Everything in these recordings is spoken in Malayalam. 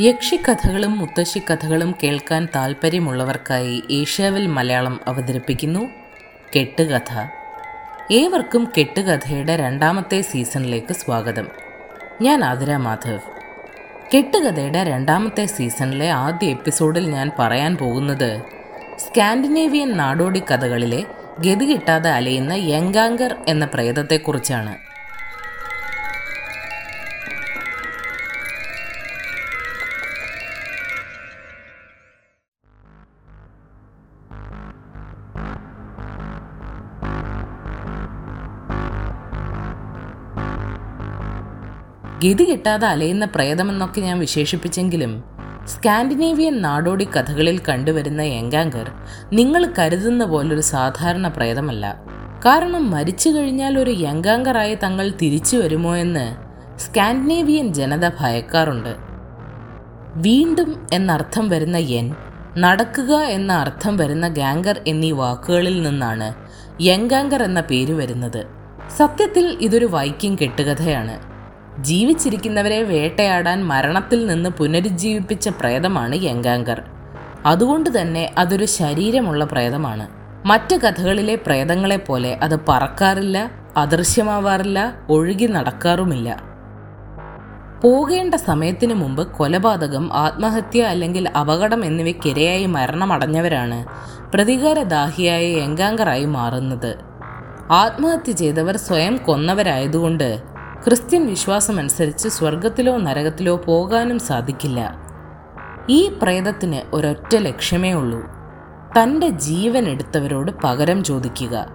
യക്ഷിക്കഥകളും മുത്തശ്ശിക്കഥകളും കേൾക്കാൻ താൽപ്പര്യമുള്ളവർക്കായി ഏഷ്യാവിൽ മലയാളം അവതരിപ്പിക്കുന്നു കെട്ടുകഥ. ഏവർക്കും കെട്ടുകഥയുടെ രണ്ടാമത്തെ സീസണിലേക്ക് സ്വാഗതം. ഞാൻ ആതിര മാധവ്. കെട്ടുകഥയുടെ രണ്ടാമത്തെ സീസണിലെ ആദ്യ എപ്പിസോഡിൽ ഞാൻ പറയാൻ പോകുന്നത് സ്കാൻഡിനേവിയൻ നാടോടി കഥകളിലെ ഗതി കിട്ടാതെ അലയുന്ന യങ്കാങ്കർ എന്ന പ്രേതത്തെക്കുറിച്ചാണ്. ഗതി കിട്ടാതെ അലയുന്ന പ്രേതമെന്നൊക്കെ ഞാൻ വിശേഷിപ്പിച്ചെങ്കിലും സ്കാൻഡിനേവിയൻ നാടോടി കഥകളിൽ കണ്ടുവരുന്ന എങ്കാങ്കർ നിങ്ങൾ കരുതുന്ന പോലൊരു സാധാരണ പ്രേതമല്ല. കാരണം മരിച്ചു കഴിഞ്ഞാൽ ഒരു യങ്കാങ്കറായി തങ്ങൾ തിരിച്ചു വരുമോ എന്ന് സ്കാൻഡിനേവിയൻ ജനത ഭയക്കാറുണ്ട്. വീണ്ടും എന്നർത്ഥം വരുന്ന എൻ നടക്കുക എന്ന അർത്ഥം വരുന്ന ഗാംഗർ എന്നീ വാക്കുകളിൽ നിന്നാണ് യങ്കാങ്കർ എന്ന പേര് വരുന്നത്. സത്യത്തിൽ ഇതൊരു വൈക്കിംഗ് കെട്ടുകഥയാണ്. ജീവിച്ചിരിക്കുന്നവരെ വേട്ടയാടാൻ മരണത്തിൽ നിന്ന് പുനരുജ്ജീവിപ്പിച്ച പ്രേതമാണ് യങ്കാങ്കർ. അതുകൊണ്ട് തന്നെ അതൊരു ശരീരമുള്ള പ്രേതമാണ്. മറ്റ് കഥകളിലെ പ്രേതങ്ങളെ പോലെ അത് പറക്കാറില്ല അദൃശ്യമാവാറില്ല ഒഴുകി നടക്കാറുമില്ല. പോകേണ്ട സമയത്തിന് മുമ്പ് കൊലപാതകം ആത്മഹത്യ അല്ലെങ്കിൽ അപകടം എന്നിവയ്ക്കിരയായി മരണമടഞ്ഞവരാണ് പ്രതികാരദാഹിയായ യങ്കാങ്കറായി മാറുന്നത്. ആത്മഹത്യ ചെയ്തവർ സ്വയം കൊന്നവരായതുകൊണ്ട് ക്രിസ്ത്യൻ വിശ്വാസമനുസരിച്ച് സ്വർഗത്തിലോ നരകത്തിലോ പോകാനും സാധിക്കില്ല. ഈ പ്രേതത്തിന് ഒരൊറ്റ ലക്ഷ്യമേ ഉള്ളൂ. തന്റെ ജീവൻ എടുത്തവരോട് പകരം ചോദിക്കുക.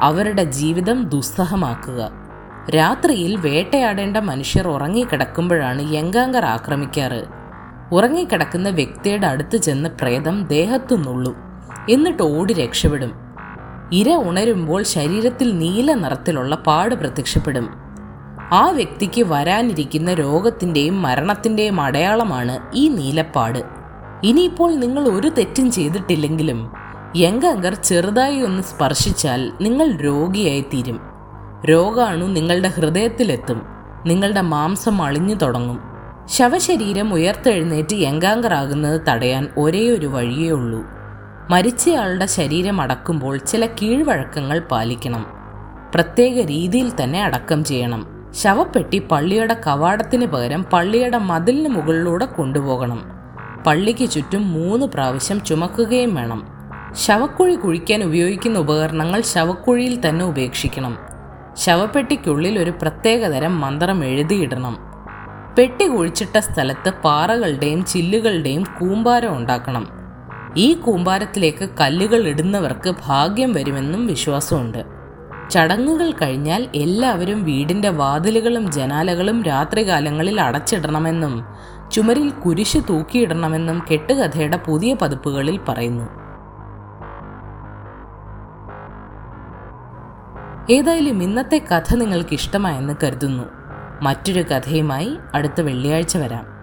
അവരുടെ ജീവിതം ദുസ്സഹമാക്കുക. രാത്രിയിൽ വേട്ടയാടേണ്ട മനുഷ്യർ ഉറങ്ങിക്കിടക്കുമ്പോഴാണ് യങ്കാങ്കർ ആക്രമിക്കാറ്. ഉറങ്ങിക്കിടക്കുന്ന വ്യക്തിയുടെ അടുത്ത് ചെന്ന് പ്രേതം ദേഹത്തു നുള്ളും. എന്നിട്ട് ഓടി രക്ഷപ്പെടും. ഇര ഉണരുമ്പോൾ ശരീരത്തിൽ നീല നിറത്തിലുള്ള പാട് പ്രത്യക്ഷപ്പെടും. ആ വ്യക്തിക്ക് വരാനിരിക്കുന്ന രോഗത്തിന്റെയും മരണത്തിന്റെയും അടയാളമാണ് ഈ നീലപ്പാട്. ഇനിയിപ്പോൾ നിങ്ങൾ ഒരു തെറ്റും ചെയ്തിട്ടില്ലെങ്കിലും യങ്കങ്കർ ചെറുതായി ഒന്ന് സ്പർശിച്ചാൽ നിങ്ങൾ രോഗിയായി തീരും രോഗാണു നിങ്ങളുടെ ഹൃദയത്തിലെത്തും. നിങ്ങളുടെ മാംസം അളിഞ്ഞു തുടങ്ങും. ശവശരീരം ഉയർത്തെഴുന്നേറ്റ് യങ്കാങ്കറാകുന്നത് തടയാൻ ഒരേ ഒരു വഴിയേ ഉള്ളൂ. മരിച്ചയാളുടെ ശരീരം അടക്കുമ്പോൾ ചില കീഴ്വഴക്കങ്ങൾ പാലിക്കണം. പ്രത്യേക രീതിയിൽ തന്നെ അടക്കം ചെയ്യണം. ശവപ്പെട്ടി പള്ളിയുടെ കവാടത്തിന് പകരം പള്ളിയുടെ മതിലിന് മുകളിലൂടെ കൊണ്ടുപോകണം. പള്ളിക്ക് ചുറ്റും മൂന്ന് പ്രാവശ്യം ചുമക്കുകയും വേണം. ശവക്കുഴി കുഴിക്കാൻ ഉപയോഗിക്കുന്ന ഉപകരണങ്ങൾ ശവക്കുഴിയിൽ തന്നെ ഉപേക്ഷിക്കണം. ശവപ്പെട്ടിക്കുള്ളിൽ ഒരു പ്രത്യേകതരം മന്ത്രം എഴുതിയിടണം. പെട്ടി കുഴിച്ചിട്ട സ്ഥലത്ത് പാറകളുടെയും ചില്ലുകളുടെയും കൂമ്പാരം ഉണ്ടാക്കണം. ഈ കൂമ്പാരത്തിലേക്ക് കല്ലുകൾ ഇടുന്നവർക്ക് ഭാഗ്യം വരുമെന്നും വിശ്വാസമുണ്ട്. ചടങ്ങുകൾ കഴിഞ്ഞാൽ എല്ലാവരും വീടിന്റെ വാതിലുകളും ജനാലകളും രാത്രികാലങ്ങളിൽ അടച്ചിടണമെന്നും ചുമരിൽ കുരിശ് തൂക്കിയിടണമെന്നും കെട്ടുകഥയുടെ പുതിയ പതിപ്പുകളിൽ പറയുന്നു. ഏതായാലും ഇന്നത്തെ കഥ നിങ്ങൾക്ക് ഇഷ്ടമായെന്ന് കരുതുന്നു. മറ്റൊരു കഥയുമായി അടുത്ത വെള്ളിയാഴ്ച വരാം.